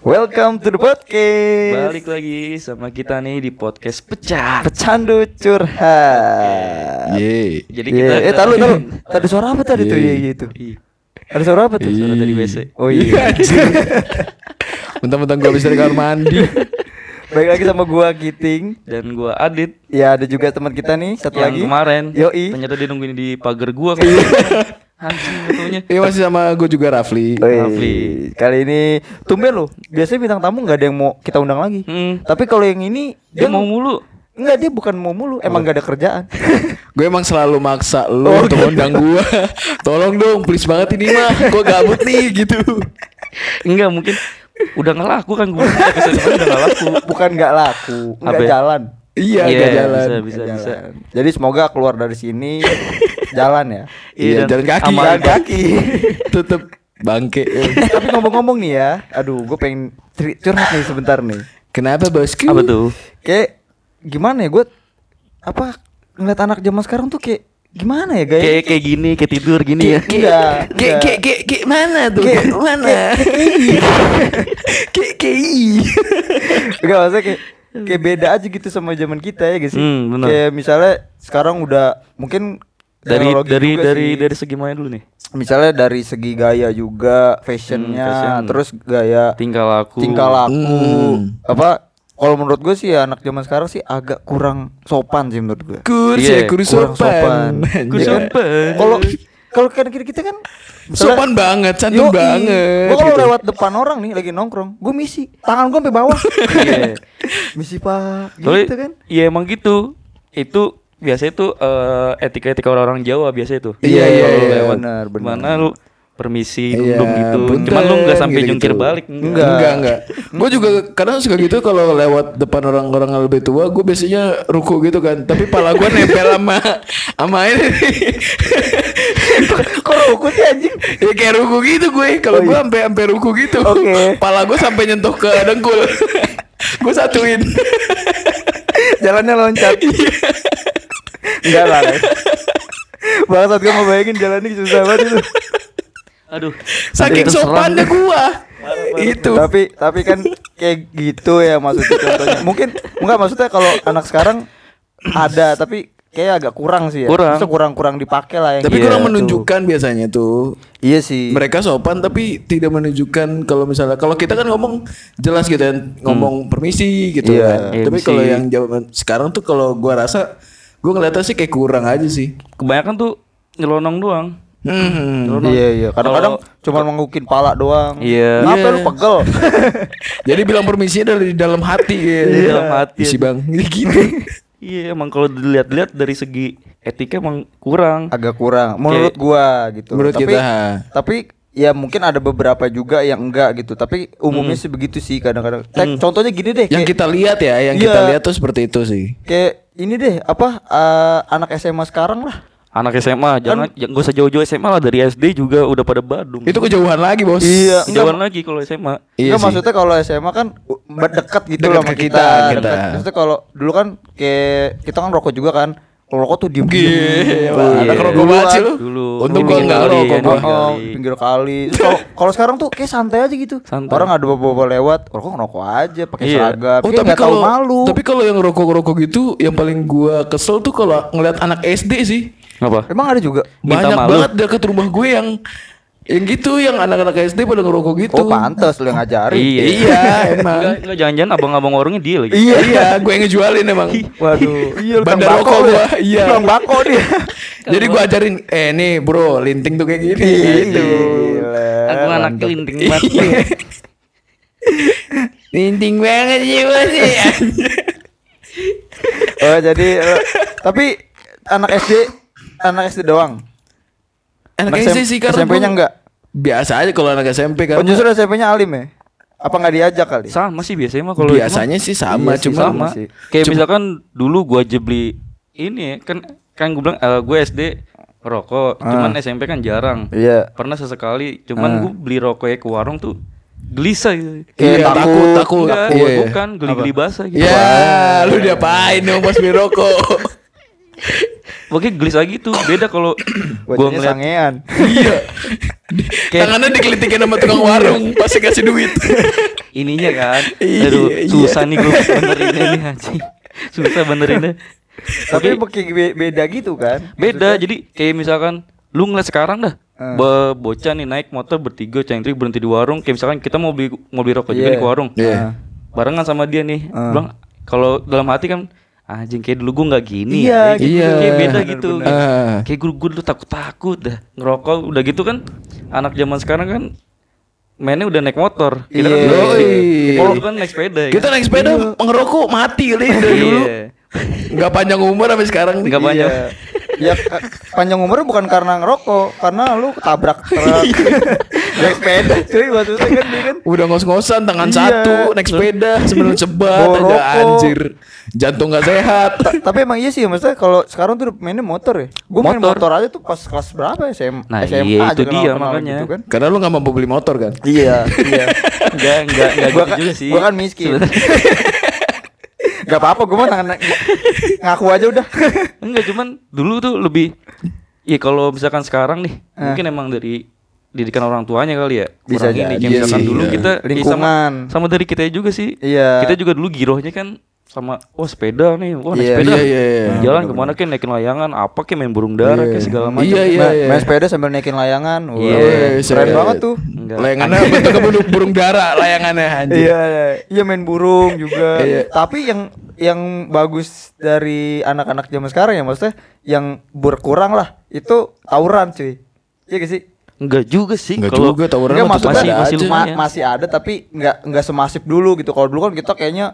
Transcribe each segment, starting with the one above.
Welcome to the podcast. Balik lagi sama kita nih di podcast pecah. Pecandu curhat. Ye. Jadi Iya. kita eh tahu tahu. Tadi suara apa tadi tuh Iya. ya gitu. Ada suara apa tuh? suara dari WC. Oh iya. Mentang-mentang gue habis dari kamar mandi. Baik lagi sama gua Giting. Dan gua Adit Ya ada juga teman kita nih satu yang lagi. kemarin Yoi. ternyata dia nungguin di pagar gua kan. Anjing betulnya. Iya masih sama gue juga Rafli. Rafli. Kali ini tumben loh. Biasanya bintang tamu nggak ada yang mau kita undang lagi. Hmm. Tapi kalau yang ini Dia mau mulu. Enggak dia bukan mau mulu, emang gak ada kerjaan. Gue emang selalu maksa lu untuk undang gue. Tolong dong, please banget ini mah. Gue gabut nih gitu. Enggak mungkin udah nggak laku kan kemarin udah nggak laku. bukan nggak laku, nggak Apa ya? jalan. Iya, gak jalan. bisa, bisa, Nggak bisa. jalan. Jadi semoga keluar dari sini jalan ya. Iya, dan jalan kaki. aman. Jalan kaki. Tetep bangke. Tapi ngomong-ngomong nih ya, aduh, gue pengen curhat nih sebentar nih. Kenapa bosku? Apa tuh? Kayak gimana ya gue apa ngeliat anak zaman sekarang tuh kayak gimana ya guys? Kayak kayak gini, kayak tidur gini ya. Enggak. Kayak kayak kayak kayak mana tuh? Kayak- Kayak mana? Kayak kayak Enggak maksudnya kayak kayak beda aja gitu sama zaman kita ya guys. Hmm. Kayak misalnya sekarang udah mungkin Dari dari dari sih. dari segi mana dulu nih? misalnya dari segi gaya juga fashionnya Hmm, fashion. terus gaya Tingkah laku. tingkah laku Hmm. apa kalau menurut gue sih ya anak zaman sekarang sih agak kurang sopan sih menurut gue Kursi Iya, kurus kurang sopan. Kurang Ya kan? sopan. kalau kalau kan kita, kita kan Sopan banget, santun banget. gue kalau gitu. lewat depan orang nih lagi nongkrong gue misi tangan gue sampai bawah Iya. misi pak gitu kan Iya emang gitu. Itu biasa itu eh, etika-etika orang-orang Jawa biasa itu. Iya, iya, iya. lewat Benar, benar. Mana lu permisi Iya, duduk gitu. punten, Cuman lu nggak sampai jungkir balik. Enggak. Enggak, enggak. Gue juga kadang suka gitu kalau lewat depan orang-orang yang lebih tua, gue biasanya ruku gitu kan. Tapi pala gue nempel sama sama ini. kok ruku sih anjing ya kayak ruku gitu gue. Kalau Oh, gue iya. sampai sampai ruku gitu. Oke. Pala gue sampai nyentuh ke dengkul. gue satuin. jalannya loncat enggak lah guys. Bangsat gue ngebayangin jalannya susah banget itu Aduh. Saking sopannya gue. Itu. tapi tapi kan kayak gitu ya maksudnya contohnya mungkin enggak maksudnya kalau anak sekarang ada tapi kayak agak kurang sih ya Kurang. Maksudnya kurang kurang dipakai lah yang Tapi gitu. kurang menunjukkan biasanya tuh. iya sih mereka sopan tapi tidak menunjukkan kalau misalnya kalau kita kan ngomong jelas gitu kan ngomong permisi gitu Iya, kan iya, tapi kalau yang zaman sekarang tuh kalau gua rasa gua ngeliatnya sih kayak kurang aja sih Kebanyakan tuh nyelonong doang. Hmm. iya iya kadang-kadang cuma mengukin pala doang Iya. Kenapa Iya. lu pegel jadi bilang permisi dari dalam hati gitu. Di dalam hati. Isi bang gitu Iya emang kalau dilihat-lihat dari segi etika emang kurang. agak kurang menurut gua gitu Menurut tapi, kita, ha. tapi ya mungkin ada beberapa juga yang enggak gitu tapi umumnya sih begitu sih kadang-kadang Kayak contohnya gini deh yang kayak, kita lihat ya yang Iya. kita lihat tuh seperti itu sih kayak ini deh apa eh, anak SMA sekarang lah Anak SMA jangan jangan gak usah jauh-jauh SMA lah dari SD juga udah pada Badung. itu kejauhan lagi bos Iya. Jauhan lagi kalau SMA. Iya Enggak sih. maksudnya kalau SMA kan uh, dekat gitu Dekat loh sama kita. kita, kita. Maksudnya kalau dulu kan kayak kita kan rokok juga kan. Rokok tuh diem Gila, Iya. ada rokok banget sih lu Dulu. untung gua pinggir enggak rokok gua di pinggir kali. Kalau sekarang tuh kayak santai aja gitu. Santai. Orang ada bawa-bawa lewat, rokok ngerokok aja pakai Iya. seragam. Oh Kayak tapi kalau malu. tapi kalau yang rokok-rokok gitu yang paling gua kesel tuh kalau ngeliat anak SD sih. Apa? Emang ada juga. Banyak banget dekat rumah gue yang yang gitu yang anak-anak SD pada ngerokok gitu. Oh, pantas lu yang ngajarin. Iya. Iya, emang. Enggak, enggak jangan-jangan abang-abang warungnya dia lagi. Iya, iya, gue yang ngejualin emang. Waduh, iya lu Bandar rokok bako gua, dia. iya. Tukang bako dia. Jadi gue ajarin, eh nih bro, linting tuh kayak gini. gitu. Gila, Aku anak kelinting banget. Iya. linting banget sih bos ya. Oh, jadi tapi anak SD anak SD doang. Anak Anak SD SM sih karena SMP-nya gua- enggak? Biasa aja kalau anak SMP Oh, kan. justru SMP-nya alim ya? Apa nggak diajak kali? Sama sih biasanya mah kalau Biasanya sih sama, Iya cuma sama. sih. Kayak Cuma- misalkan dulu gua aja beli ini ya, kan kan gue bilang eh, gue SD rokok, cuman SMP kan jarang. Iya. Pernah sesekali, cuman Ah. gue beli rokoknya ke warung tuh gelisah gitu. Kayak Iya, takut, takut, takut. Enggak, Iya. bukan geli-geli basah gitu. Ya, lu diapain dong pas beli rokok? Pokoknya gelisah gitu. Beda kalau gua Wajahnya ngeliat sangean. iya. Kayak- Tangannya dikelitikin sama tukang warung pasti kasih duit. ininya kan. Iya, Aduh, iya. susah nih gue benerinnya nih anjing. Susah benerinnya. Tapi be- beda gitu kan? Beda, jadi kayak misalkan lu ngeliat sekarang dah Eh. be- bocah nih naik motor bertiga cengtrik berhenti di warung kayak misalkan kita mau beli mau beli rokok juga Iya. nih ke warung Iya. barengan sama dia nih Eh. bilang kalau dalam hati kan anjing kayak dulu gua nggak gini Iya, ya kayak, iya. kayak beda gitu. Ah. kayak gue gue dulu takut takut dah ngerokok udah gitu kan anak zaman sekarang kan mainnya udah naik motor kita kan Iya. dulu SD. Yoi. kalau dulu kan naik sepeda ya Kita kan? naik sepeda ngerokok mati kali dari dulu. Iya. Enggak panjang umur sampai sekarang. Nggak banyak. Iya. Ya ka- panjang umurnya bukan karena ngerokok, karena lu ketabrak truk. Naik sepeda cuy maksudnya kan dia kan. Udah ngos-ngosan tangan Iya. satu naik sepeda Bawa aja rokok. anjir. Jantung gak sehat. Ta- tapi emang iya sih maksudnya kalau sekarang tuh mainnya motor ya. Gue main Motor. aja tuh pas kelas berapa ya? SM, Nah, SMA iya, aja itu dia makanya. gitu kan. Karena lu gak mampu beli motor kan? Iya, iya. Enggak, enggak, enggak Gua gitu kan- juga sih. gua kan miskin. Gak apa-apa gue mah ng- ng- ngaku aja udah. Enggak, cuman dulu tuh lebih Iya kalau misalkan sekarang nih, Eh. mungkin emang dari didikan orang tuanya kali ya. Bisa ini jadi kayak misalkan sih, dulu iya. kita ya Lingkungan. sama, sama dari kita juga sih. Iya. Kita juga dulu girohnya kan sama wah sepeda nih, wah naik Iya, sepeda. iya, iya, iya. Jalan ke mana kayak naikin layangan, apa kayak main burung dara kayak segala macam. Iya, iya, Ma- iya. Main sepeda sambil naikin layangan. Wah, Iya, keren saya- banget tuh. Enggak. Layangannya bentuknya burung, burung dara layangannya anjir. Iya, iya, iya main burung juga. Iya. Tapi yang yang bagus dari anak-anak zaman sekarang ya maksudnya yang berkurang lah itu tawuran cuy. Iya gak sih? Enggak juga sih Enggak kalau juga tawuran Enggak tetep maksudnya ada masih- aja. masih ma- masih ada tapi nggak nggak semasif dulu gitu. Kalau dulu kan kita kayaknya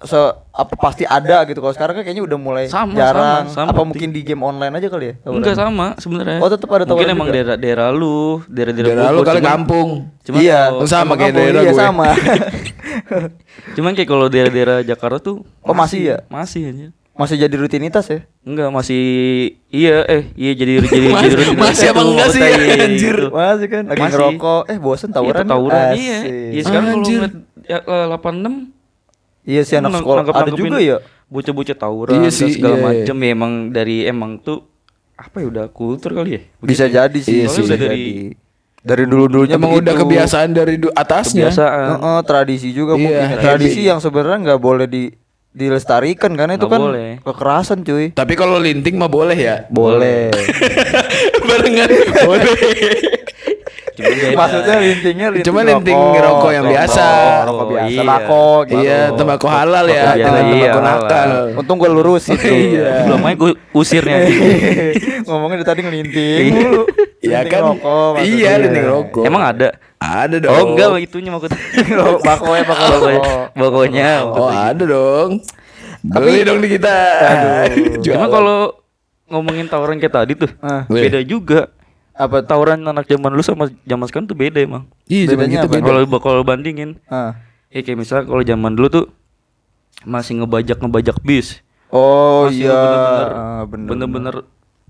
se apa pasti ada gitu. Kalau sekarang kan kayaknya udah mulai Sama, jarang. sama, sama. apa mungkin di game online aja kali ya? Enggak sama sebenarnya. Oh, tetep ada Mungkin tawuran emang juga? daerah daerah lu, daerah-daerah Daerah lu Bogor, kali kampung. Cuman iya, kalau- sama kayak kampung, daerah iya, gue. sama. Cuman kayak kalau daerah-daerah Jakarta tuh Oh, masih ya? Masih aja. Masih jadi rutinitas ya? Enggak, masih iya eh iya jadi jadi Masih- jadi rutinitas masih itu apa enggak sih, iya, anjir? gitu. Masih kan lagi Masih. ngerokok, eh bosen tawuran. Iya, tawuran Asik. iya. Iya sekarang kalau ngeliat ya, eh, 86 Iya sih anak sekolah ada juga ya. Bocah-bocah tawuran Iya dan sih, segala iya. macam ya emang dari emang tuh apa ya udah kultur kali ya? Bisa jadi sih, Iya bisa sih. Udah jadi. dari- Dari dulu-dulunya Emang udah begitu. kebiasaan dari du- atasnya. Kebiasaan. Heeh, tradisi juga Iya, mungkin. Tradisi yang sebenarnya nggak boleh di dilestarikan karena itu Nggak kan boleh. kekerasan cuy. Tapi kalau linting mah boleh ya. Boleh. Barengan boleh. Maksudnya lintingnya linting Cuma linting rokok yang biasa. Rokok biasa, Iya. bako gitu. Iya, tembakau halal ya, Tembakau jangan tembakau iya, nakal. Untung gue lurus itu. Iya. Belum aja gue usirnya. Ngomongnya dari tadi ngelinting mulu. Iya Linting kan? rokok. Iya, linting rokok. Emang ada? Ada dong. Oh enggak itunya maksudnya. bako ya bako Pokoknya, rokok. pokoknya. Oh, ada dong. Beli dong di kita. Aduh. Cuma kalau ngomongin tawuran kayak tadi tuh, Ah. beda juga. Apa? Tawuran anak zaman dulu sama zaman sekarang tuh beda emang. Iya, zaman kita apa? beda. Kalau kalau bandingin, Ah. ya kayak misalnya kalau zaman dulu tuh masih ngebajak ngebajak bis. Oh Masih iya. bener-bener Ah, bener. bener-bener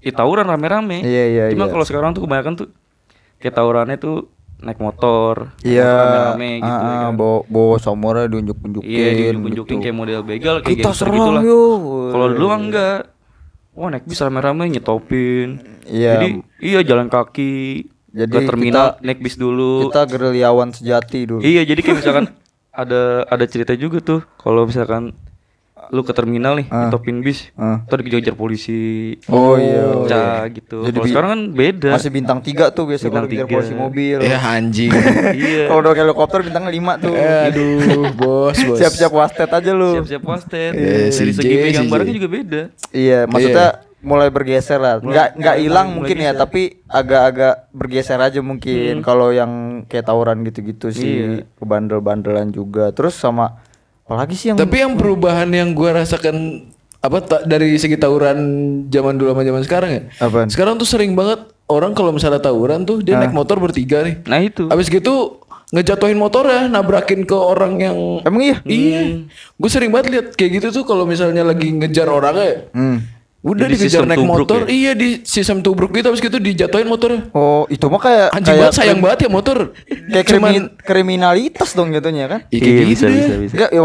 ya, tawuran rame-rame. Iya, iya, Cuma iya. kalau sekarang tuh kebanyakan tuh kayak tawurannya tuh naik motor, Iya. rame-rame gitu ah, ya ah, kan. bawa bawa samurnya diunjuk-unjukin. Iya, diunjuk-unjukin gitu. kayak model begal kayak Kita gangster serang gitulah. yuk. Kalau dulu enggak. Wah naik bis rame-rame nyetopin. Iya. Jadi iya jalan kaki. Jadi ke terminal kita- naik bis dulu. Kita gerilyawan sejati dulu. Iya jadi kayak misalkan ada ada cerita juga tuh kalau misalkan lu ke terminal nih Ah. nyetopin bis, Ah. ntar dikejar polisi. Oh iya. Cah gitu. Jadi Kalau bi- sekarang kan beda. Masih bintang tiga tuh biasa Bintang tiga. polisi mobil. Ya anjing. iya. Kalau udah helikopter bintangnya lima tuh. Aduh, bos, bos. Siap-siap wasted aja lu. Siap-siap wasted. Iya, Dari si segi barangnya juga beda. Iya, maksudnya mulai bergeser lah. Nggak nggak hilang mulai mungkin ya, geser. tapi agak-agak bergeser aja mungkin. Kalau yang kayak tawuran gitu-gitu sih, Iya. kebandel-bandelan juga. Terus sama apalagi sih yang Tapi yang perubahan yang gua rasakan apa ta- dari segi tawuran zaman dulu sama zaman sekarang ya? Apaan? Sekarang tuh sering banget orang kalau misalnya tawuran tuh dia naik motor bertiga nih. Nah itu. Habis gitu ngejatuhin motornya, nabrakin ke orang yang Emang iya? Iya. Gue sering banget lihat kayak gitu tuh kalau misalnya lagi ngejar orangnya. Hmm. Udah Jadi dikejar naik motor, ya? iya di sistem tubruk gitu habis gitu dijatuhin motornya. Oh, itu mah kayak Anjing kayak banget sayang banget ya motor. Kayak Cuman krimin- kriminalitas dong jatuhnya kan? Ya, kayak Iya, gitu bisa, deh. bisa, bisa. Enggak, ya,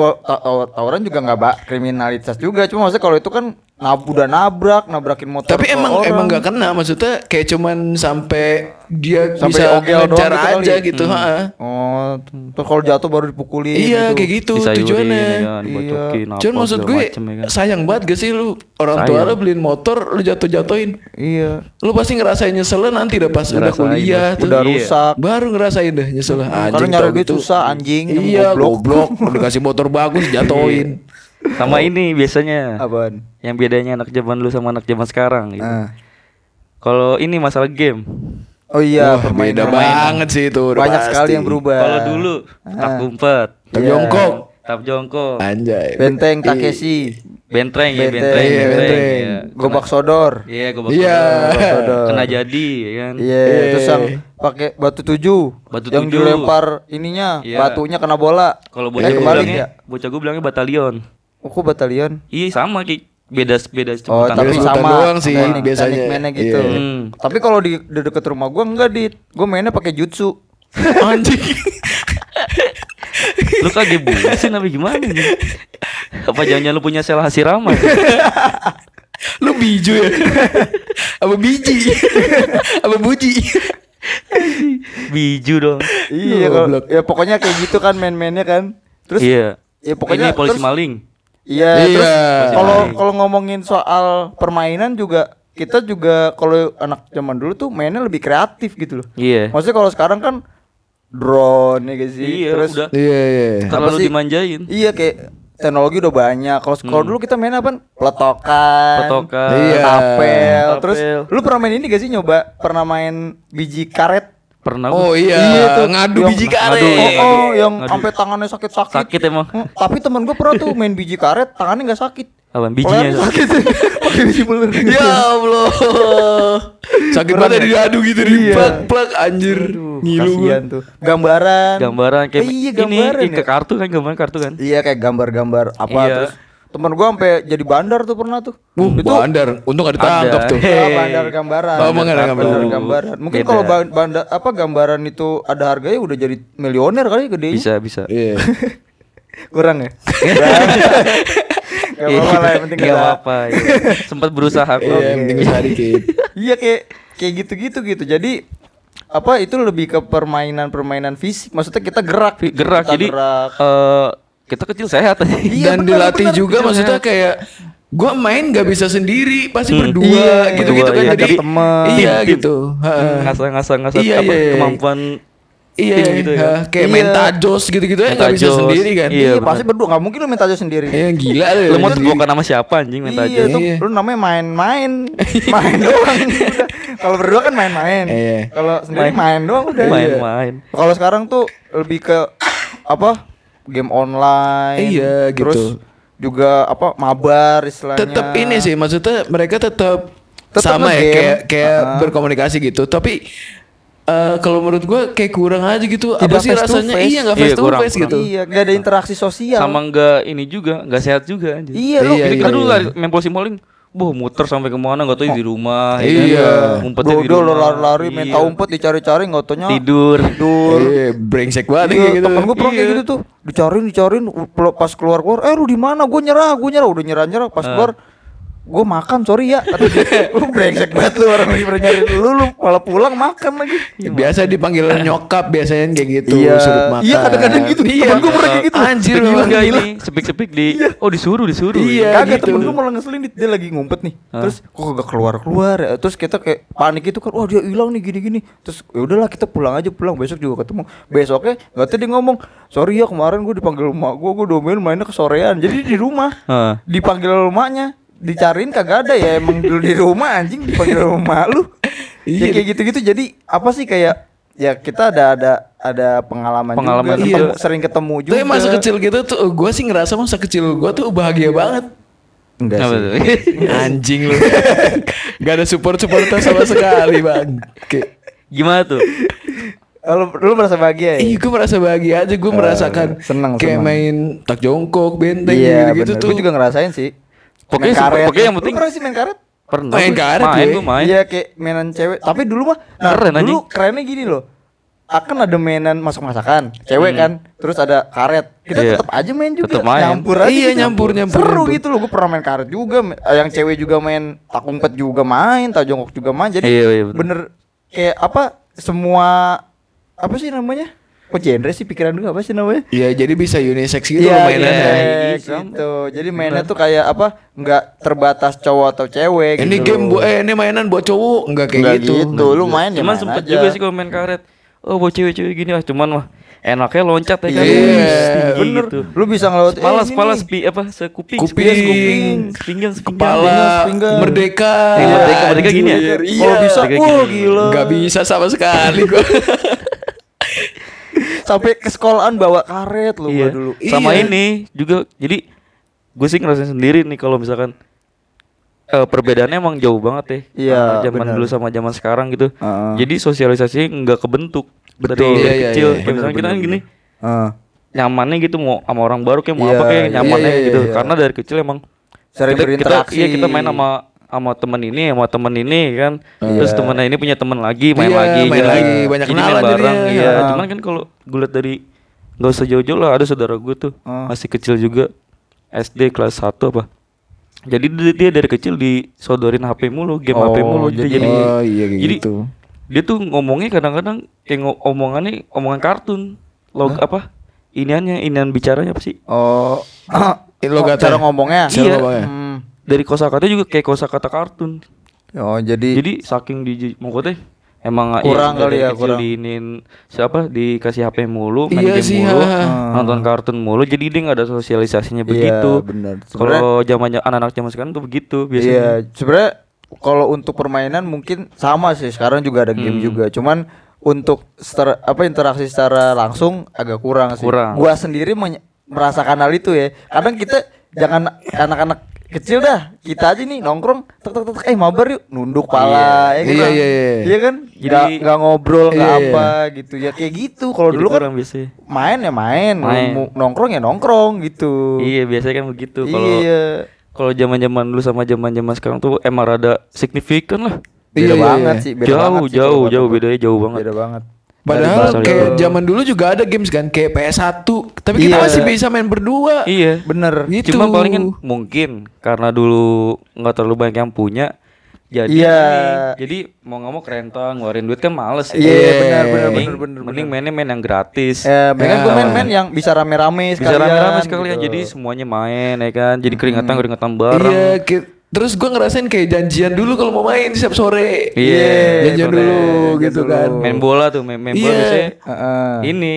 tawuran juga nggak bak kriminalitas juga. Cuma maksudnya kalau itu kan nab udah nabrak, nabrakin motor. Tapi emang orang. emang gak kena maksudnya kayak cuman sampai dia Sampai bisa ogel doang ngejar gitu kali. aja gitu, ha. Oh, terus kalau jatuh baru dipukulin. Iya gitu. kayak gitu Disayurin, tujuannya. ya kan, apa, Cuman maksud gue macem, ya kan. sayang banget gak sih lu orang tua Sayang. lu beliin motor lu jatuh-jatuhin. Iya. Lu pasti ngerasain nyesel nanti udah pas udah kuliah tuh. Udah Iya. rusak. Baru ngerasain deh nyesel Karena anjing nyari tau duit gitu. susah anjing. Iya goblok. goblok Udah dikasih motor bagus jatuhin. Sama ini biasanya. Apaan? Yang bedanya anak zaman dulu sama anak zaman sekarang gitu. Ah. Kalau ini masalah game. Oh iya, Wah, permainan- beda permainan. banget sih itu. udah Banyak pasti. sekali yang berubah. Kalau dulu tak Ah. umpet, Tak Iya. jongkok. tap jongkok, Anjay. Benteng Iya. Takeshi. bentreng ya, Benteng, iya, bentreng. benteng. iya. Gobak sodor. Iya, gobak Iya. sodor. Kena jadi ya kan. Iya, Iya. terus yang pakai batu tujuh, Batu yang tujuh. dilempar ininya, Iya. batunya kena bola. Kalau Eh, bocah gue kebalik bilangnya, ya. bocah gue bilangnya batalion. Oh, kok batalion? Iya sama kayak beda beda Oh, tapi sama doang sih teknik, biasanya. teknik mainnya gitu. Iya. Hmm. Tapi kalau di, di deket rumah gua enggak dit, gua mainnya pakai jutsu. Anjing. lu kagak busin apa gimana nih? Apa jangan lu punya sel Hashirama? Lu biju ya? Apa biji? Apa buji? Biju dong. iya, kalau- ya pokoknya kayak gitu kan main-mainnya kan. Terus iya. ya pokoknya ini polisi terus- maling. Iya, Iya. terus kalau kalau ngomongin soal permainan juga kita juga kalau anak zaman dulu tuh mainnya lebih kreatif gitu loh. Iya. Maksudnya kalau sekarang kan drone ya guys sih. Iya, Terus udah Iya iya. terlalu dimanjain. Iya kayak teknologi udah banyak. Kalau kalau dulu kita main apa? Peletokan. Petokan. Iya. Tapel. Terus lu pernah main ini gak sih nyoba pernah main biji karet? Pernah Oh gua- iya, tuh, ngadu yang- biji ngadu, karet. iya. Oh, oh yang Ngadu. sampai tangannya sakit-sakit. Sakit emang. Hmm, tapi temen gue pernah tuh main biji karet, tangannya nggak sakit. Apaan? Bijinya Pelernya sakit. Pakai biji peler. Ya Allah. Sakit banget ya diadu gitu di Iya. plak plak anjir. Aduh, Ngilu kasihan tuh. Gambaran. gambaran kayak Eh, iya, ini gambaran kayak ke ya. kartu kan gambaran kartu kan. Iya kayak gambar-gambar apa Iya. terus temen gua sampai jadi bandar tuh pernah tuh. Uh, itu bandar. Untung gak ditangkap Ada. tuh. Ah, bandar gambaran. Oh, emang ada Bandar gambaran. gambaran. Mungkin Beda. kalau ba- bandar apa gambaran itu ada harganya udah jadi milioner kali gede. Bisa bisa. Iya. Kurang ya? Gak apa-apa lah, yang penting Gak ada. apa-apa. iya. Sempat berusaha kok. Iya, yang penting usaha dikit. Iya kayak kayak gitu-gitu gitu. Jadi apa itu lebih ke permainan-permainan fisik. Maksudnya kita gerak, Gerak Kita jadi gerak. eh kita kecil sehat aja. Iya, Dan benar, dilatih benar. juga maksudnya kayak gua main gak bisa sendiri, pasti Hmm. berdua Iya, gitu-gitu berdua, kan iya. jadi temen. Iya Tim, gitu. Heeh. ngasah-ngasah ngasah Iya, apa iya, iya. kemampuan Iya, tim gitu ya. kayak Iya. main tajos gitu-gitu ya nggak bisa Mentajos. sendiri kan. Iya, Iya, pasti berdua. Nggak mungkin lu minta aja sendiri. Iya gila lu. Lu mau tegokan sama siapa anjing main Iya tuh, Iya. lu namanya main-main, main doang. Udah. Kalau berdua kan main-main. Iya. Kalau sendiri main doang udah. Main-main. Kalau sekarang tuh lebih ke apa? Game online. Iya, gitu. Terus juga apa? Mabar istilahnya. tetap ini sih maksudnya mereka tetap Tetep sama ya kayak kayak Ah. berkomunikasi gitu tapi eh, kalau menurut gua kayak kurang aja gitu apa Tidak sih face to rasanya face. iya nggak Iya, face to kurang, face gitu Iya, gak ada interaksi sosial. Sama enggak ini juga, enggak sehat juga anjing. Iya, lu Iya, Jadi kita iya, dulu iya. lari main maling, boh muter sampai ke mana nggak tahu di rumah. ya kan? Iya. Ngumpetnya di rumah. lari-lari main Iya. tahu umpet dicari-cari nggak taunya Tidur. tidur. Iya, brengsek banget Iya, kayak gitu temen gue pernah kayak Iya. gitu tuh dicariin dicariin pas keluar keluar eh lu di mana gue nyerah gue nyerah udah nyerah nyerah Ah. pas keluar gue makan sorry ya kata dia lu brengsek banget lu orang lagi nyari lu lu malah pulang makan lagi Ya, biasa dipanggil nyokap biasanya kayak gitu Iya. suruh makan Iya, kadang-kadang gitu. iya Temen gua pernah kayak gitu. anjir enggak gila ini sepik-sepik di oh disuruh disuruh. Iya. kagak gitu. temen gue malah ngeselin dia, lagi ngumpet nih terus kok kagak keluar keluar ya terus kita kayak panik itu kan wah dia hilang nih gini gini terus ya udahlah kita pulang aja pulang besok juga ketemu besoknya nggak tahu dia ngomong sorry ya kemarin gue dipanggil rumah gue gue domain mainnya kesorean jadi di rumah Heeh. dipanggil rumahnya dicariin kagak ada ya emang dulu di rumah anjing dipanggil rumah lu Iya. ya kayak gitu-gitu jadi apa sih kayak ya kita ada ada ada pengalaman, Pengalaman juga juga. ketemu- sering ketemu juga Tapi masa kecil gitu tuh gue sih ngerasa masa kecil gue tuh bahagia banget enggak Apa sih tuh? Anjing lu Gak ada support-support sama sekali bang Kayak Gimana tuh? lu, lu merasa bahagia ya Iya gue merasa bahagia aja Gue merasakan seneng, Kayak seneng. main tak jongkok Benteng iya gitu-gitu bener. tuh Gue juga ngerasain sih Pokoknya Main karet. pokoknya yang Lu penting pernah sih main karet Pernah Main karet main gue. gua main. Iya kayak mainan cewek. Tapi dulu mah nah, Keren, dulu anjing. kerennya gini loh. Akan ada mainan masak-masakan, cewek kan, terus ada karet. Kita Hmm. Iya. tetap aja main juga, Tetep main. nyampur aja. Iya, gitu. nyampur, nyampur, Seru nyampur. gitu loh, gue pernah main karet juga, eh, yang cewek juga main tak umpet juga main, tak jongkok juga main. Jadi Iya, iya, bener. bener kayak apa semua apa sih namanya? Kok genre sih pikiran gue apa sih namanya? Iya, jadi bisa unisex gitu Iya, loh mainannya. iya, Iya, gitu. Jadi mainnya tuh kayak apa? Nggak terbatas cowok atau cewek. Ini gitu game loh. bu eh ini mainan buat cowok enggak kayak Nggak gitu. gitu. Lu main ya Cuman main sempet aja. juga sih main karet. Oh, buat cewek-cewek gini ah, cuman mah enaknya loncat ya kan. Iya, tinggi bener. gitu. Lu bisa ngelawat Kepala, eh, kepala ini. sepi apa sekuping, Kuping, sepinggan, sepinggan, sepinggan, sepinggan. Kepala merdeka. Iya, merdeka, merdeka gini ya? Iya. Kalau bisa, wah gini. gila. Gak bisa sama sekali gua. Sampai ke sekolahan bawa karet lu Iya. gua dulu. Sama Iya. ini juga jadi gue sih ngerasain sendiri nih kalau misalkan eh, perbedaannya emang jauh banget ya. Iya, Eh, zaman dulu sama zaman sekarang gitu. Heeh. Jadi sosialisasi nggak kebentuk Betul. dari, Iya, iya, kecil. iya. Kayak misalnya kita kan gini Heeh. nyamannya gitu mau sama orang baru kayak mau Iya, apa kayak iya, nyamannya iya, gitu. iya. Karena dari kecil emang Sering kita, berinteraksi. Kita, iya kita main sama sama temen ini sama temen ini kan terus Iya. temennya ini punya temen lagi main Iya, lagi main jadi- lagi, banyak jadi kenalan main bareng iya Heeh. cuman kan kalau gue liat dari nggak usah jauh-jauh lah ada saudara gue tuh Heeh. masih kecil juga SD kelas 1 apa jadi dia, dari kecil disodorin HP mulu game HP Oh, mulu gitu jadi- jadi Oh iya kayak jadi gitu. dia tuh ngomongnya kadang-kadang kayak ngo- omongannya omongan kartun log apa iniannya inian bicaranya apa sih Oh. Ini lo Oh, kata- cara ngomongnya. Cara Iya. ngomongnya. Hmm. Dari kosakata juga kayak kosakata kartun Oh, jadi Jadi saking di maksudnya emang Kurang iya, kali ya, kurang. diinin siapa dikasih HP mulu, main Iya game sih, mulu, ha. nonton kartun mulu, jadi dia nggak ada sosialisasinya Iya, begitu. benar. Kalau zamannya anak-anak zaman sekarang tuh begitu biasanya. Iya, sebenarnya kalau untuk permainan mungkin sama sih. Sekarang juga ada Hmm. game juga. Cuman untuk secara, apa interaksi secara langsung agak kurang sih. Kurang. Gua sendiri merasakan hal itu ya. Kadang kita jangan anak-anak kecil dah, kita aja nih nongkrong, tek tek tek, eh mabar yuk, nunduk pala, ya kan? Iya, iya, iya. Iya kan? Jadi- Nggak nggak ngobrol, nggak Iya, iya. apa gitu ya kayak gitu. Kalau dulu kan biasanya. main ya main, Main. nongkrong ya nongkrong gitu. Iya biasanya kan begitu. Kalau Iya. kalau zaman-zaman dulu sama zaman-zaman sekarang tuh emang rada signifikan lah. Beda Iya, iya, banget iya. sih, beda jauh banget sih jauh kalau jauh gua. bedanya jauh banget. Beda banget. Padahal bahasa kayak zaman dulu juga ada games kan kayak PS1, tapi kita Iya. masih bisa main berdua. Iya. Bener. Gitu. Cuma paling kan mungkin karena dulu nggak terlalu banyak yang punya. Jadi Iya. ini, jadi mau nggak mau kerenta ngeluarin duit kan males. ya. Iya, benar, benar, Mending, benar, benar, mending mainnya main yang gratis. Ya, mereka Ya. gue main-main yang bisa rame-rame Bisa sekalian. rame-rame sekalian gitu. jadi semuanya main ya kan. Jadi keringetan keringetan bareng. Iya, ki- terus gua ngerasain kayak janjian dulu kalau mau main setiap sore. Iya, janjian sore. dulu Gitu gitu dulu. kan. Main bola tuh, main, main bola Iya. biasanya Heeh. ini.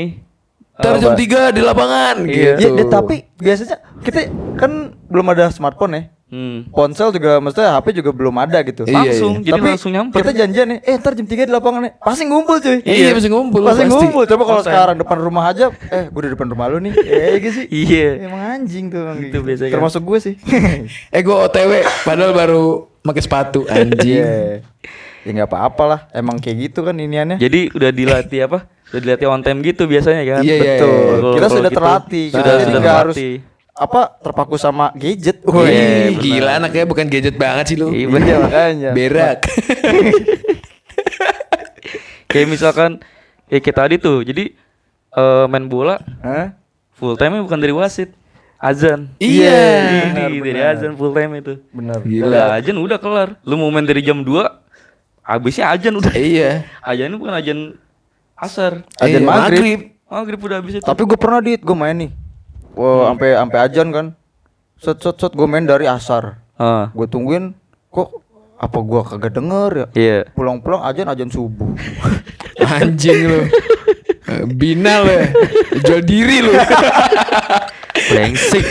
Ntar jam ba- 3 di lapangan Iya. gitu. Ya, deh, tapi biasanya kita kan belum ada smartphone ya. Hmm. Ponsel juga maksudnya HP juga belum ada gitu. Iya, Langsung, jadi Tapi langsung nyamper. Kita janjian nih, eh ntar jam 3 di lapangan nih. Pasti ngumpul cuy. Iya, pasti ngumpul, Pasti pasti. ngumpul. Coba kalau sekarang depan rumah aja, eh gue di depan rumah lu nih. Eh gitu sih. Iya. Emang anjing tuh. emang Gitu gitu. biasanya. Termasuk gue sih. Eh gua OTW padahal baru pakai sepatu anjing. Iya. Ya nggak apa-apa lah. Emang kayak gitu kan iniannya. Jadi udah dilatih apa? Udah dilatih on time gitu biasanya kan. Iya, iya, Betul. iya. Kita sudah gitu, terlatih. Sudah sudah terlatih. Apa terpaku sama gadget. Wih, Wih, Iya, gila anaknya bukan gadget banget sih lu. Iya, Iya makanya. Berak. Kayak misalkan ya kayak tadi tuh. Jadi eh, main bola Hah? full time bukan dari wasit. Azan. Iya. Ini dari azan full time itu. Benar. Gila. Azan udah kelar. Lu mau main dari jam 2 habisnya azan udah. Iya. Azan bukan azan asar. Azan Iya, maghrib. Maghrib udah habis itu. Tapi gue pernah dit, gue main nih. Wah, sampai sampai ajan kan. Set set set gue main dari asar. Ah, Gue tungguin kok apa gua kagak denger ya. iya. Pulang-pulang ajan ajan subuh. Anjing lu. Bina lu ya. Jual diri lu. Brengsek.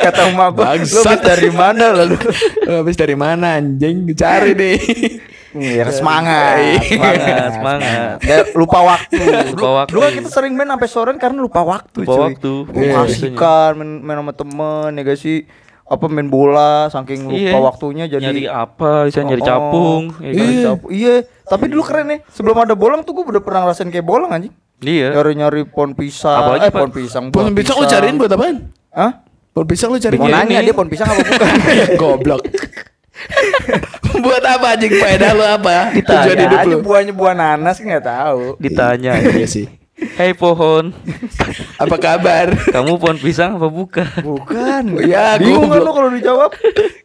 Kata emak gua, lu habis dari mana lalu? Lu Habis dari mana anjing? Cari deh. Iya, semangat, Semangat, semangat. Kayak lupa waktu. Lupa waktu. Dulu kan kita sering main sampai sore karena lupa waktu, Lupa cuy. waktu. Iya, kasihkan main, main sama temen ya gak sih? Apa main bola saking lupa Iya. waktunya jadi nyari apa? Bisa nyari Oh, capung. ya kan? Nyari Iya. capung. Iya, tapi dulu keren nih. Sebelum ada bolang tuh gua udah pernah ngerasain kayak bolang anjing. Iya. Nyari-nyari pohon pisang, Apalagi, eh pohon pisang. Pohon pisang lu cariin buat apaan? Hah? Pohon pisang lu cari Mau nanya ini. dia pohon pisang apa bukan? Goblok. Buat apa anjing faedah lu apa? Tujuan hidup aja lu. buahnya buah nanas nggak tahu. Ditanya. Iya sih. Hei pohon, Apa kabar? kamu pohon pisang apa bukan? Bukan. Ya, bingung kan lo kalau dijawab.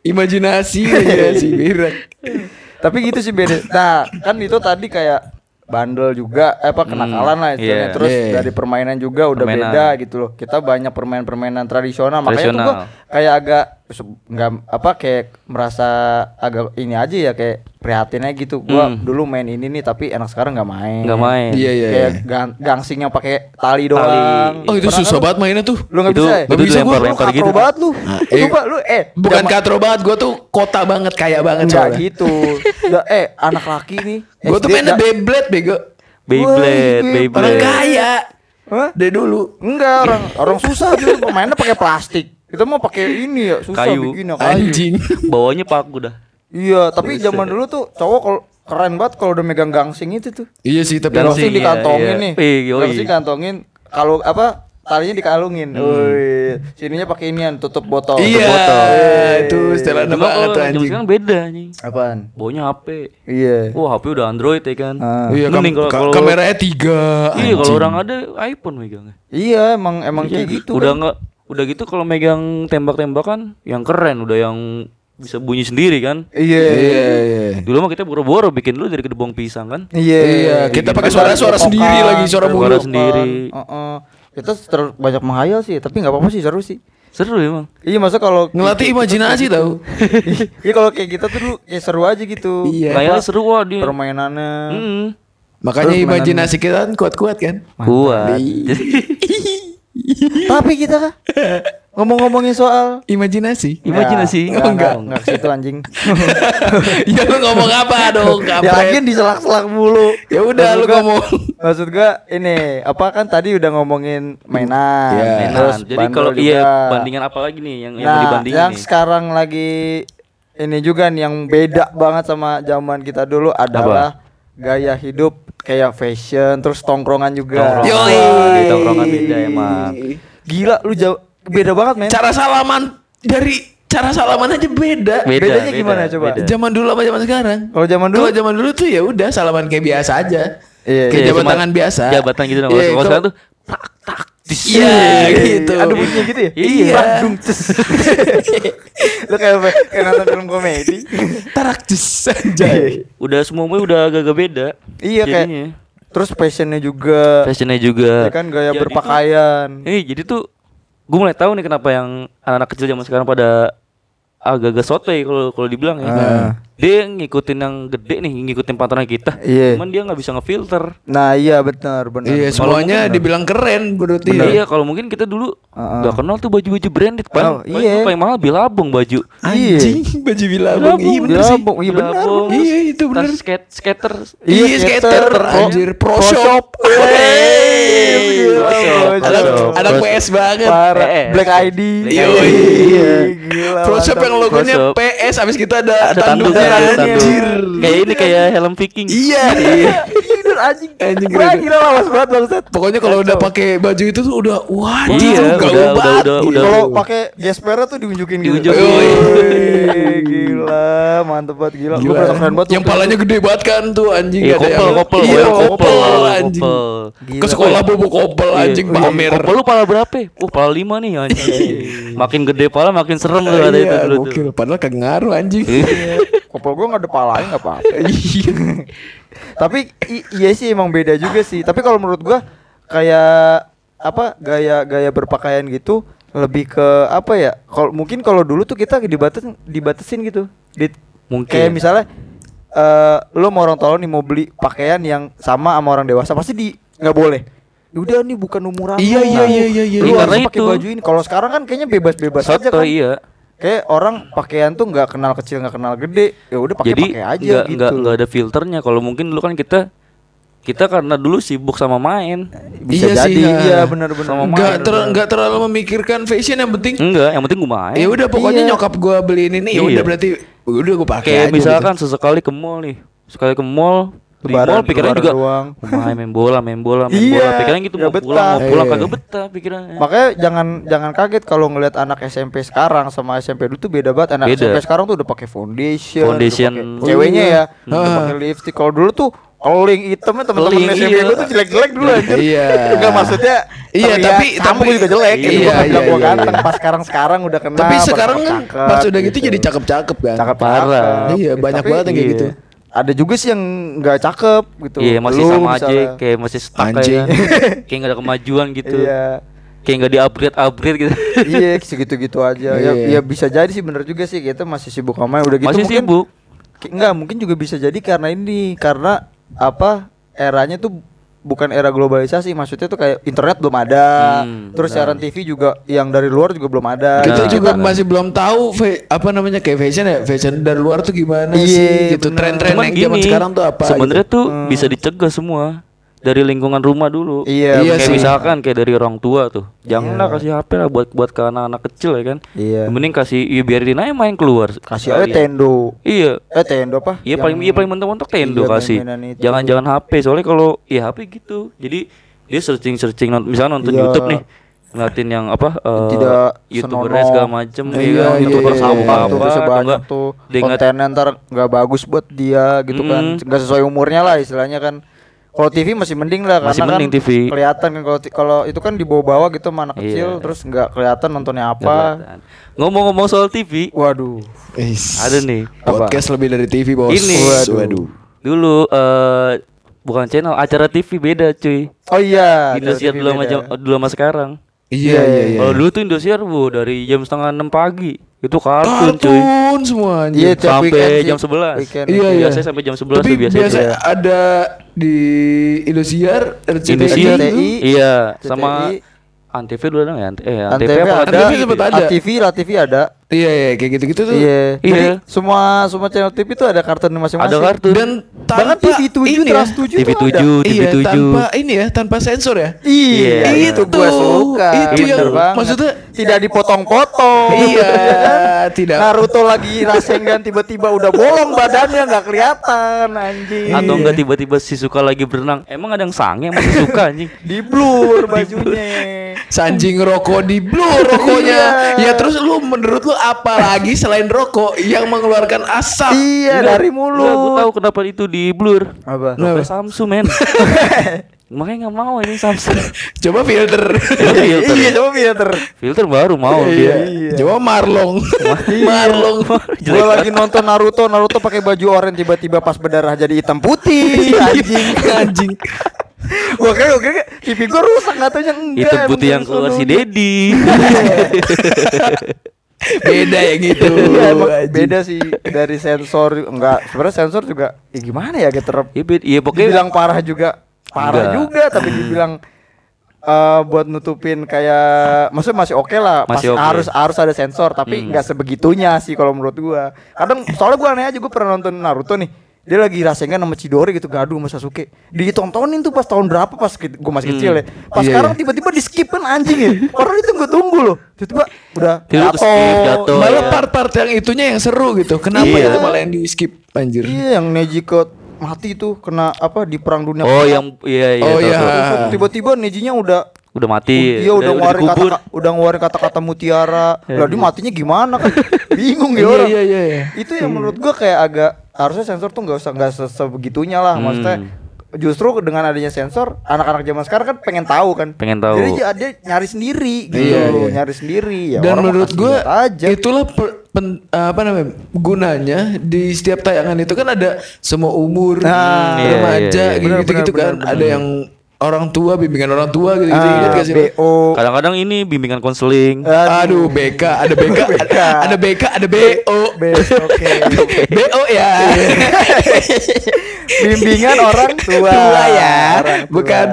Imajinasi imajinasi berak. Tapi gitu sih beda. Nah, kan itu tadi kayak bandel juga eh, apa kenakalan lah istilahnya. iya. Terus Iya. dari permainan juga udah Permainan. beda gitu loh. Kita banyak permainan-permainan tradisional. Makanya tuh Tradisional. gua kayak agak nggak apa kayak merasa agak ini aja ya kayak prihatin aja gitu. Gua Hmm. dulu main ini nih tapi enak sekarang nggak main. Nggak main. Iya iya. Kayak iya. gang- gangsing yang pakai tali doang. Oh itu Pernah susah kan? banget mainnya tuh. Lu nggak Itu- bisa ya? itu Nggak bisa gua, lu dilempar-lempar katro gitu. banget lu. Nah, eh, Coba lu eh Bukan katro banget, gue tuh kota banget, kaya banget soalnya. gitu. Nggak, eh anak laki nih. Gue tuh mainnya Beyblade bego. Beyblade, Beyblade. Orang kaya. Hah? Dari dulu. Enggak orang orang susah dulu pemainnya pakai plastik. Kita mau pakai ini ya susah Kayu. bikin ya kayu. Anjing. Bawahnya paku dah. Iya, tapi zaman dulu tuh cowok kalau keren banget kalau udah megang gangsing itu tuh. Iya sih tapi Gangsing. Gangsing dikantongin iya. nih. Ih, yoi. Gangsing kantongin kalau apa talinya dikalungin. Woi, sininya pakai inian tutup botol. Hmm. Iya, Tutup botol. itu setelan Cuma banget kalau tuh anjing. sekarang beda nih. Apaan? Bawahnya HP. Iya. Wah HP udah Android ya kan. Ah. Iya, kam Mending kalau- ka- kalau- kameranya tiga. Iya kalau orang ada iPhone megangnya. Iya, emang emang Iya, kayak gitu. Udah kan. Udah gitu kalau megang tembak-tembakan yang keren udah yang bisa bunyi sendiri kan. Iya. Iya, iya. Dulu mah kita boro-boro bikin dulu dari kedebong pisang kan. Iya, Iya, kita pakai suara-suara Kokokan, sendiri lagi, suara Suara mulu. sendiri. Heeh. Kita ter- banyak menghayal sih, tapi nggak apa-apa sih seru sih. Seru emang. Iya masa kalau Ngelatih imajinasi tau. Iya kalau kayak kita tuh dulu kayak seru aja gitu. Iya. Kayaknya seru wah dia. Permainannya. Hmm. Makanya imajinasi kita kan kuat-kuat kan. Kuat. Tapi kita kan ngomong-ngomongin soal Imajinasi. Imajinasi. Ya, Oh, enggak, enggak. enggak, ke situ anjing. ya lu ngomong apa dong? ya kampret? lagi diselak-selak mulu. Ya udah, Maksud lu gua- ngomong. Maksud gua ini apa kan tadi udah ngomongin mainan. Iya. Mainan. Terus Jadi kalau iya bandingan apa lagi nih yang yang Nah, dibandingin yang nih? sekarang lagi ini juga nih yang beda banget sama zaman kita dulu adalah gaya hidup kayak fashion terus tongkrongan juga. Tongkrongan. Yoi. Di tongkrongan beda emang. Gila lu jauh beda banget men. Cara salaman dari cara salaman aja beda. Beda, bedanya beda, gimana coba? beda. Zaman dulu sama zaman sekarang. Kalau zaman dulu Kalau zaman dulu tuh ya udah salaman kayak biasa aja. Iya, Kayak Iya, jabat cuma tangan biasa. Jabatan gitu nah. Iya, kalau- sekarang tuh tak dis. Iya, gitu. Ada bunyinya gitu ya? Iya. Badung ces. Lu kayak kayak nonton film komedi. Tarak jus anjay. Udah semuanya udah agak-agak beda. iya kayak jadinya. terus fashionnya juga. fashionnya juga. Ya kan gaya Jadi berpakaian. tuh- Eh, jadi tuh gue mulai tahu nih kenapa yang anak-anak kecil zaman sekarang pada agak-agak sotoy kalau kalau dibilang ya. Ah. Dia ngikutin yang gede nih, ngikutin patoran kita. Iya. Cuman dia nggak bisa ngefilter. Nah, iya benar, benar. Iya, benar. semuanya dibilang keren berarti. Iya, kalau mungkin kita dulu nggak kenal tuh baju-baju branded Oh, kan. iya. Paling mahal bilabong baju. Anjing, baju bilabong. Iya bener sih. Bilabong, iya benar. Bilabong, Iya, itu bener. tas skate skater. Iya, skater, anjir, pro shop. Anak PS banget. Black ID. Iya, iya. Pro shop yang logonya. PS habis kita ada, Ada tanduknya, tanduk. anjir. Kayak ini kayak helm Viking. Iya, iya. Tidur anjing. Anjing Wah, keren. gila lawas banget bangsat. Pokoknya kalau udah pakai baju itu tuh udah wah Iya, udah- udah- udah- udah- Kalau pakai gespernya tuh diunjukin gitu. Diunjukin. Gila, mantep banget gila. Gila. merasa keren banget. Yang palanya gede banget kan tuh anjing Iya, ada kopel, kopel, Iya, kopel, anjing. Ke sekolah bobo kopel Iya. anjing pamer. Kopel lu pala berapa? Oh, pala lima nih anjing. makin gede pala makin serem tuh ada itu Iya, dulu. Padahal kagak ngaruh anjing. Iya. Kopel gua enggak ada palanya enggak apa-apa. Tapi i- iya sih emang beda juga sih. Tapi kalau menurut gua kayak apa gaya-gaya berpakaian gitu lebih ke apa ya? Kalau mungkin kalau dulu tuh kita dibatasin dibatasin gitu. Di, Mungkin. Kayak misalnya eh lo mau orang lo nih mau beli pakaian yang sama sama orang dewasa pasti di nggak boleh. Ya Udah nih bukan umuran Iya, lo. iya, iya, iya, iya. Lu Iya, harus karena pakai itu. baju ini. Kalau sekarang kan kayaknya bebas-bebas aja Soto kan. iya. Kayak orang pakaian tuh nggak kenal kecil nggak kenal gede. Ya udah pakai Jadi pakai aja nggak gitu. nggak nggak ada filternya. Kalau mungkin dulu kan kita kita karena dulu sibuk sama main. Bisa Iya sih, jadi. ya. Iya benar-benar. Main. ter enggak terlalu memikirkan fashion yang penting. Enggak, yang penting gue main. Ya udah pokoknya Iya. nyokap gua beliin ini ya Iya. udah berarti udah gua pakai Kayak aja. misalkan sesekali ke mall nih. Sekali ke mall Lebaran mall pikirannya juga doang. main main bola, main bola, main Iya, bola. Pikirannya gitu mau pulang, mau betah. pulang Iya. kagak betah pikirannya. Makanya jangan jangan kaget kalau ngelihat anak SMP sekarang sama SMP dulu tuh beda banget. Anak Beda. SMP sekarang tuh udah pakai foundation, Foundation. udah pakai- ceweknya ya, udah Ah. pakai lipstick. Kalau dulu tuh keling hitamnya teman-teman Keling, SMP iya. gue tuh jelek-jelek dulu anjir. Iya. Enggak maksudnya Iya, tapi- tapi- gue juga jelek. iya, Iya, iya, bilang gue iya, ganteng iya. pas sekarang-sekarang udah kenal. Tapi sekarang kan pas udah gitu jadi cakep-cakep kan. cakep Parah. Iya, banyak banget yang kayak iya. gitu. Ada juga sih yang nggak cakep gitu. Iya masih Lu sama aja misalnya. kayak masih stuck Anjing. kayak kayak nggak ada kemajuan gitu. Iya. Kayak nggak di upgrade upgrade gitu. iya segitu-gitu aja ya, Iya. ya bisa jadi sih bener juga sih kita masih sibuk sama udah gitu Masih mungkin sibuk. Enggak mungkin juga bisa jadi karena ini karena apa eranya tuh bukan era globalisasi maksudnya tuh kayak internet belum ada Hmm, terus siaran TV juga yang dari luar juga belum ada Kita Jadi juga kita- masih belum tahu fe- apa namanya kayak fashion ya, fashion dari luar tuh gimana Iya, sih gitu. Tren-tren yang gini, zaman sekarang tuh apa? Sebenarnya gitu. tuh bisa dicegah semua dari lingkungan rumah dulu. Iya, Iya kayak sih. misalkan kayak dari orang tua tuh. Janganlah kasih HP lah buat buat ke anak-anak kecil ya kan. Iya. Mending kasih ya biarin aja main keluar. kasih aja tendo Iya. eh tendo apa Iya paling iya paling mentok-mentok tendo Iya, kasih. main-mainan itu. Jangan jangan HP soalnya kalau ya HP gitu. Jadi dia searching searching misalnya nonton Iya. YouTube nih ngeliatin yang apa eh, tidak senonoh. segala macem Iya, ya kan iya, youtuber iya, sampah apa banyak tuh kontennya ntar nggak bagus buat dia gitu kan Mm. nggak sesuai umurnya lah istilahnya kan kalau TV masih mending lah Masih karena mending kan TV. kelihatan kan kalau kalau itu kan dibawa-bawa gitu sama anak Iya. kecil terus nggak kelihatan nontonnya apa. Ngomong-ngomong soal TV, waduh Is. ada nih. Podcast lebih dari TV, Bos. Ini. Waduh. Waduh. Dulu eh bukan channel, acara TV beda cuy. oh iya Indosiar TV dulu sama dulu sama sekarang. Iya, iya, iya. Kalau dulu tuh Indosiar bu dari jam setengah enam pagi itu kartun cuy. Kartun semua iya Sampai weekend jam 11. Weekend, Iya, iya. Biasanya sampai jam 11 Tapi tuh biasanya. biasa ada di Indosiar, RCTI. Indosiar, RCTI, iya, CTI. sama Antv dulu ada nggak? Ant- Eh, Antv Antv apa? ada, Antv sempet ada. ATV, ATV ada. Iya, iya, kayak gitu-gitu tuh. Iya. Iya. Jadi semua semua channel TV itu ada kartun masing-masing. Ada kartun. Dan Bahkan tanpa TV 7, ini ya. Trans 7 TV tuh ada. 7, TV Iya, 7. tanpa ini ya, tanpa sensor ya. Iya, Iya, itu gua suka. Itu yang Bener banget. maksudnya tidak dipotong-potong. Iya, Ya kan? tidak. Naruto lagi rasengan tiba-tiba udah bolong badannya nggak kelihatan anjing. Atau enggak tiba-tiba si suka lagi berenang. Emang ada yang sange si suka anjing. di blur bajunya. Sanjing rokok di blur rokoknya. Iya. Ya terus lu menurut lu apa lagi selain rokok yang mengeluarkan asap? iya dari mulut. tahu kenapa itu di blur. Apa? Rokoknya Samsung men. Makanya nggak mau ini Samsung. Coba filter. filter. Iya, coba filter. Filter baru mau Iya. dia. Coba Marlong. Marlong. Gue lagi nonton Naruto, Naruto pakai baju oranye tiba-tiba pas berdarah jadi hitam putih, anjing. Anjing. Gua kira, gua kira TV gua rusak katanya enggak. Itu putih yang keluar si. Dedi. Beda yang itu. Iya, emang anjing. beda sih dari sensor enggak sebenarnya sensor juga ya gimana ya gitu Iya iya pokoknya dibilang parah juga parah Enggak. juga tapi dibilang eh, buat nutupin kayak maksudnya masih oke lah Masih Pas- oke. harus harus ada sensor tapi nggak sebegitunya sih kalau menurut gua kadang soalnya gua aneh aja gua pernah nonton Naruto nih dia lagi rasengan sama Chidori gitu gaduh sama Sasuke ditontonin tuh pas tahun berapa pas gua masih kecil ya pas Iya, sekarang iya. tiba-tiba di skip kan anjing ya padahal itu gua tunggu loh tiba-tiba udah jatuh. Malah iya. part-part yang itunya yang seru gitu. Kenapa Iya. itu malah yang di skip anjir? Iya yang Neji mati tuh kena apa di perang dunia Oh yang iya iya. Oh, iya. tiba-tiba Nejinya udah Udah mati. Iya udah ngeluarin kata udah ngeluarin kata-kata mutiara. Lah dia matinya gimana kan? Bingung ya Iya, orang. iya, iya, iya. Itu yang menurut gua kayak agak harusnya sensor tuh nggak usah nggak se- sebegitunya lah. Hmm. Maksudnya justru dengan adanya sensor anak-anak zaman sekarang kan pengen tahu kan. Pengen tahu. Jadi dia, dia nyari sendiri gitu. Iya, iya. Nyari sendiri ya. Dan menurut gue aja. itulah per- pen- apa namanya gunanya di setiap tayangan itu kan ada semua umur Nah, iya, remaja iya, iya. gitu gitu benar, kan benar, ada yang orang tua bimbingan orang tua gitu gitu Ah, ingat? BO. Kadang-kadang ini bimbingan konseling. Aduh BK ada BK BK. ada BK ada BO B, oke. BO ya Bimbingan orang tua. tua ya Orang tua. bukan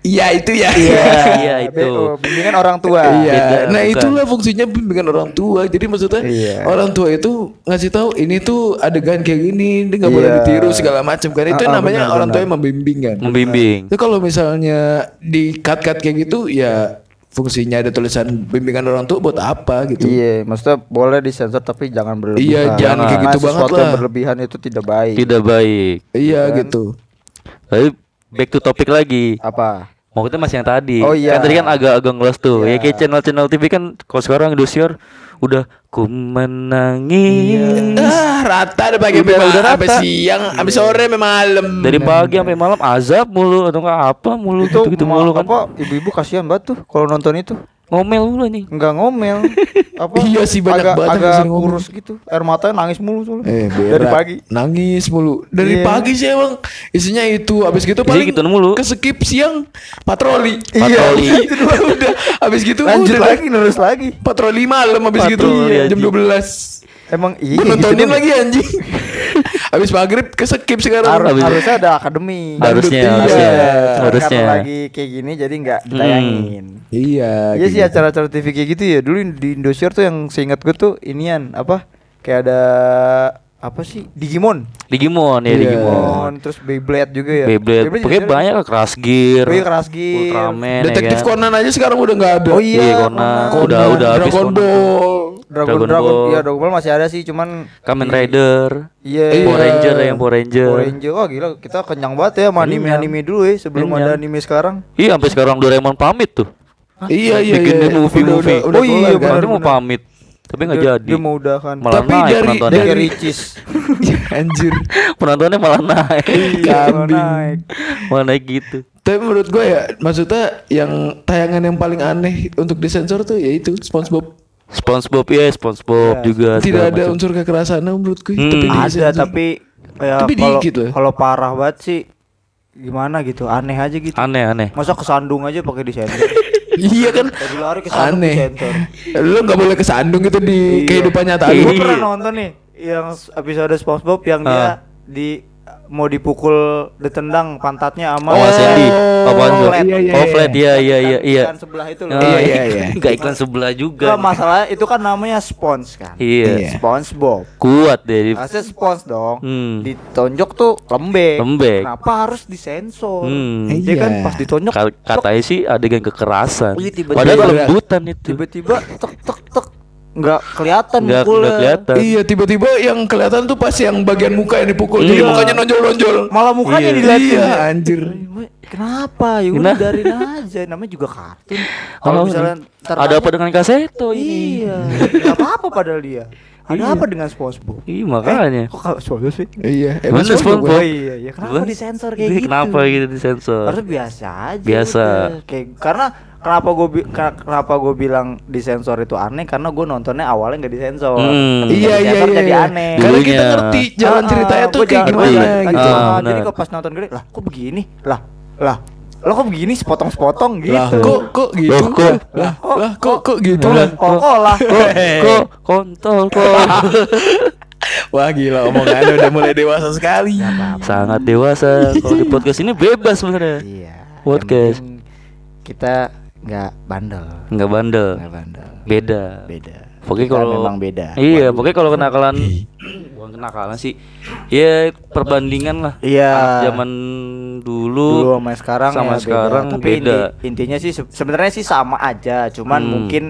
iya itu ya Iya, Iya, itu. Bimbingan orang tua. Iya, nah bukan. itulah fungsinya bimbingan orang tua. Jadi maksudnya Iya. orang tua itu ngasih tahu ini tuh adegan kayak gini, ini nggak boleh Iya. ditiru segala macam kan. Itu Ah, ah, namanya benar, orang tua benar. yang membimbing kan. Membimbing. Itu kalau misalnya di cut cut kayak gitu ya fungsinya ada tulisan bimbingan orang tua buat apa gitu. Iya, maksudnya boleh disensor tapi jangan berlebihan. Iya, jangan kayak Karena gitu banget sesuatu lah. yang berlebihan itu tidak baik. Tidak baik. Iya kan? gitu. Tapi back to topik lagi. Apa? Mau kita masih yang tadi. Oh, iya. Kan tadi kan agak-agak ngelos tuh. Iya. Ya kayak channel-channel TV kan kalau sekarang Indosiar udah ku menangis. Ah, rata ada pagi Udah- sampai udah ma- sampai rata. siang, sampai sore sampai malam. Dari pagi sampai malam azab mulu atau enggak apa mulu Itu gitu-gitu ma- mulu kan. ibu-ibu kasihan banget tuh kalau nonton itu. Ngomel mulu nih. Enggak ngomel. apa? Iya sih, banyak agak, banget yang agak sering ngomel. kurus gitu. Air matanya nangis mulu soalnya. Eh, dari berak. pagi. nangis mulu. Dari Iya. pagi sih emang isinya itu. Habis gitu Isinya paling gitu mulu. Keskip siang patroli. Patroli. Iya, itu doang udah. Habis gitu Lanjut udah lagi nerus lagi. Patroli malam habis gitu Patroli, jam anjing. 12. Emang iya Gue nontonin gitu, lagi anjing. habis maghrib keskip sekarang. Harus, Habis- harusnya ada akademi. Harusnya, Iya. harusnya, Karena harusnya. lagi kayak gini jadi nggak ditayangin. Iya. Iya sih gitu. acara-acara TV kayak gitu ya. Dulu di Indosiar tuh yang seingat gue tuh inian apa? Kayak ada apa sih? Digimon. Digimon ya Iya. Digimon. terus Beyblade juga ya. Beyblade. Pokoknya juga banyak lah Crash Gear. Oh iya, Crash Gear. Ultraman Detektif ya kan. Conan aja sekarang udah nggak ada. Oh iya, Iya, Conan. Conan. Udah udah habis Dragon Conan. Ball. Dragon Dragon Dragon, Ball. iya Dragon Ball masih ada sih, cuman Kamen Rider. Iya. Power Ranger ya, yang Power Ranger. Power Ranger. Wah gila, kita kenyang banget ya sama anime-anime dulu ya sebelum Kenyang. ada anime sekarang. Iya sampai sekarang Doraemon pamit tuh. Iya iya Bikin iya. movie-movie. Udah- udah Oh iya, kan? benar, mau pamit. Tapi nggak jadi. Dia mau udahan. Malah Tapi naik dari- penontonnya. Dari- Ricis. Anjir. Penontonnya malah naik. Iya, Kambing. naik. malah naik gitu. Tapi menurut gue ya, maksudnya yang tayangan yang paling aneh untuk disensor tuh yaitu SpongeBob. SpongeBob ya, SpongeBob Iya, juga. Tidak ada macam. unsur kekerasan menurut gue. Hmm. Tapi Ada disensor. tapi ya Tapi kalau dikit loh. kalau parah banget sih gimana gitu, aneh aja gitu. Aneh aneh. Masa kesandung aja pakai disensor. iya kan. Lagi lari kesandung Aneh. Lu nggak boleh kesandung gitu di Iya. kehidupan nyata Iya. Gue pernah nonton nih yang episode SpongeBob yang dia Ah. di mau dipukul ditendang pantatnya sama Oh, Sandy. Tuh? Flat. Iya, iya, Oh, iya. flat iya iya iya iya. Iklan sebelah itu loh. Oh, Iya, iya, iya. Enggak iklan sebelah juga. Enggak masalah itu kan namanya spons kan. Iya. Iya. SpongeBob. Kuat deh. Harusnya spons dong. Hmm. Ditonjok tuh lembek. Lembek. Kenapa harus disensor? Hmm. Dia kan Iya. pas ditonjok Ka- Katanya sih adegan kekerasan. Iya, tiba-tiba. Padahal Iya. lembutan itu. tiba-tiba tek tek tek nggak kelihatan Nggak mukulnya. nggak kelihatan. Iya tiba-tiba yang kelihatan tuh pas yang bagian muka yang dipukul Iya. jadi mukanya nonjol-nonjol. Malah mukanya Iya. dilihatin. Iya anjir. Eh, Kenapa? Ya udah biarin aja. Namanya juga kartun. Kalau Oh, misalnya ada apa dengan kaseto ini? Iya. Gak apa-apa padahal dia. Ada Iya. apa dengan SpongeBob? Iya makanya. Eh, kok kalau SpongeBob sih? Iya. Bener, SpongeBob. SpongeBob. Oh iya, iya. Kenapa Gua- disensor kayak Dia gitu? Kenapa gitu disensor? Harusnya biasa aja. Biasa. udah. Kayak karena kenapa gue kenapa gue bilang disensor itu aneh karena gue nontonnya awalnya nggak disensor. Hmm. Tapi Iya iya disensor iya. jadi iya. aneh. Karena kita ngerti jalan Ah, ceritanya ah, tuh kayak jalan- gimana Iya. gitu. Ah, jadi kok pas nonton gede, lah kok begini? Lah, lah, lo kok begini sepotong-sepotong gitu. Lah kok kok gitu? Loh, kok? Lah lah kok kok gitu? Lah, kok kok lah. Kok kok kontol kok. Wah gila omongannya udah mulai dewasa sekali. Sangat dewasa. Kalau di podcast ini bebas sebenarnya. Iya. Podcast. Kita nggak bandel. Nggak bandel. Nggak bandel. Beda. Beda. Pokoknya kalau memang beda. Iya, pokoknya kalau kenakalan bukan kenakalan sih. Ya perbandingan lah. Iya. Anak zaman dulu, dulu sama sekarang sama ya sekarang beda. Tapi beda. inti- intinya sih se- sebenarnya sih sama aja, cuman Hmm. mungkin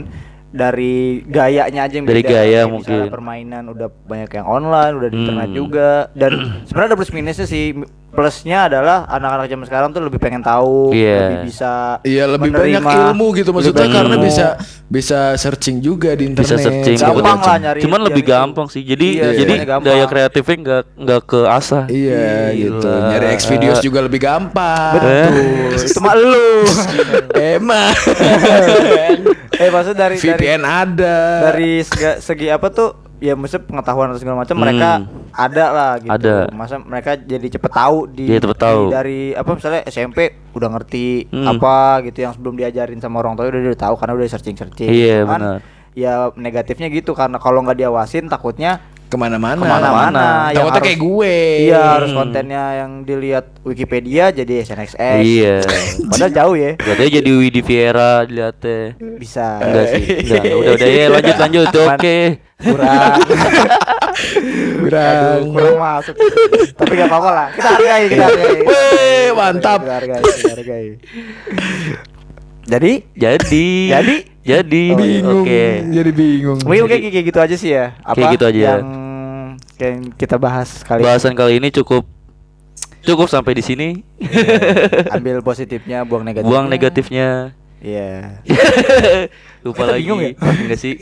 dari gayanya aja yang Dari beda. gaya Kayak mungkin. misalnya permainan udah banyak yang online, udah di internet Hmm. juga dan sebenarnya ada plus minusnya sih. Plusnya adalah anak-anak zaman sekarang tuh lebih pengen tahu, Iya. lebih bisa Iya lebih menerima, banyak ilmu gitu lebih maksudnya banyak karena ilmu. bisa bisa searching juga di internet. bisa searching Gampang segala lah nyari- Cuman lebih nyari itu. gampang sih. Jadi Iya, jadi gampang. daya kreatifnya nggak nggak ke asah. Iya gitu. Gila. Nyari X videos juga lebih gampang. Betul. Itu mah lu. Emang. eh maksud dari dari VPN ada. dari segi, segi apa tuh ya maksudnya pengetahuan atau segala macam Hmm. mereka ada lah gitu. Ada. Masa mereka jadi cepet tahu di, Iya, cepet tahu. di- dari apa misalnya SMP udah ngerti Hmm. apa gitu yang sebelum diajarin sama orang tua udah udah tahu karena udah searching searching. Iya, benar. Ya negatifnya gitu karena kalau nggak diawasin takutnya ke mana-mana. ke mana-mana. Yang Takutnya harus- kayak gue. Iya harus kontennya yang dilihat Wikipedia jadi SNXX. Iya. Padahal jauh ya. Katanya jadi Widi Viera dilihatnya. Bisa. Enggak sih. Enggak, udah udah ya lanjut lanjut. Oke. Kurang. Kurang. Aduh, kurang masuk. Tapi gak apa-apa lah. Kita hargai, kita hargai. Weh, mantap. Kita hargai, kita hargai. Jadi, Jadi Jadi? Jadi Bingung. oke. Jadi bingung. mungkin kayak kayak gitu aja sih ya. Apa Kayak gitu aja. Yang yang kita bahas kali. Bahasan kali ini cukup Cukup sampai di sini. Ambil positifnya, buang negatifnya. Buang negatifnya. Iya. Lupa Kita lagi. bingung ya? Enggak sih?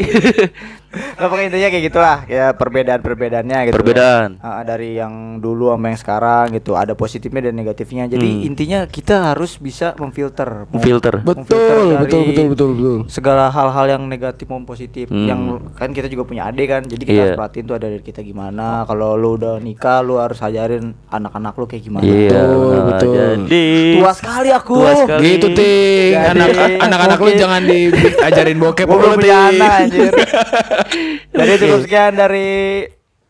Nah, pokoknya intinya kayak gitulah ya perbedaan-perbedaannya gitu. Perbedaan. Ah, dari yang dulu sama yang sekarang gitu, ada positifnya dan negatifnya. Jadi Hmm. intinya kita harus bisa memfilter. Memfilter. Betul, Memfilter betul, dari betul, betul, betul. Segala hal-hal yang negatif maupun positif. Hmm. Yang kan kita juga punya adik kan. Jadi kita Iya. harus perhatiin tuh ada dari kita gimana. Kalau lu udah nikah, lu harus ajarin anak-anak lu kayak gimana. Iya, Betul, benar. betul. Jadi Tua sekali aku. Tua sekali. Gitu ting, anak anak-anak lu jangan diajarin bokep Gua lu belum punya ting. anak anjir. Jadi cukup sekian dari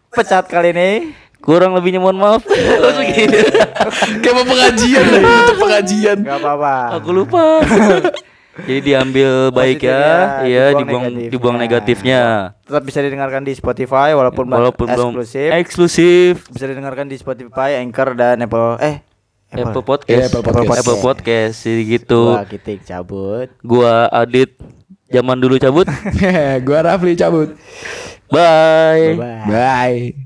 pecat kali ini. kurang lebihnya mohon maaf. Langsung gitu. Kayak mau pengajian, pengajian. Gak apa-apa. Aku lupa. Jadi diambil baik ya, Positifnya, iya dibuang dibuang negatifnya. dibuang negatifnya. Tetap bisa didengarkan di Spotify walaupun, Walaupun belum eksklusif. eksklusif. bisa didengarkan di Spotify, Anchor dan Apple eh Apple Podcast. Iya, Apple Podcast. Apple Podcast. Jadi gitu. Wah, kita cabut. Gua Adit zaman dulu cabut. Gua Rafli cabut. Bye. Bye. Bye.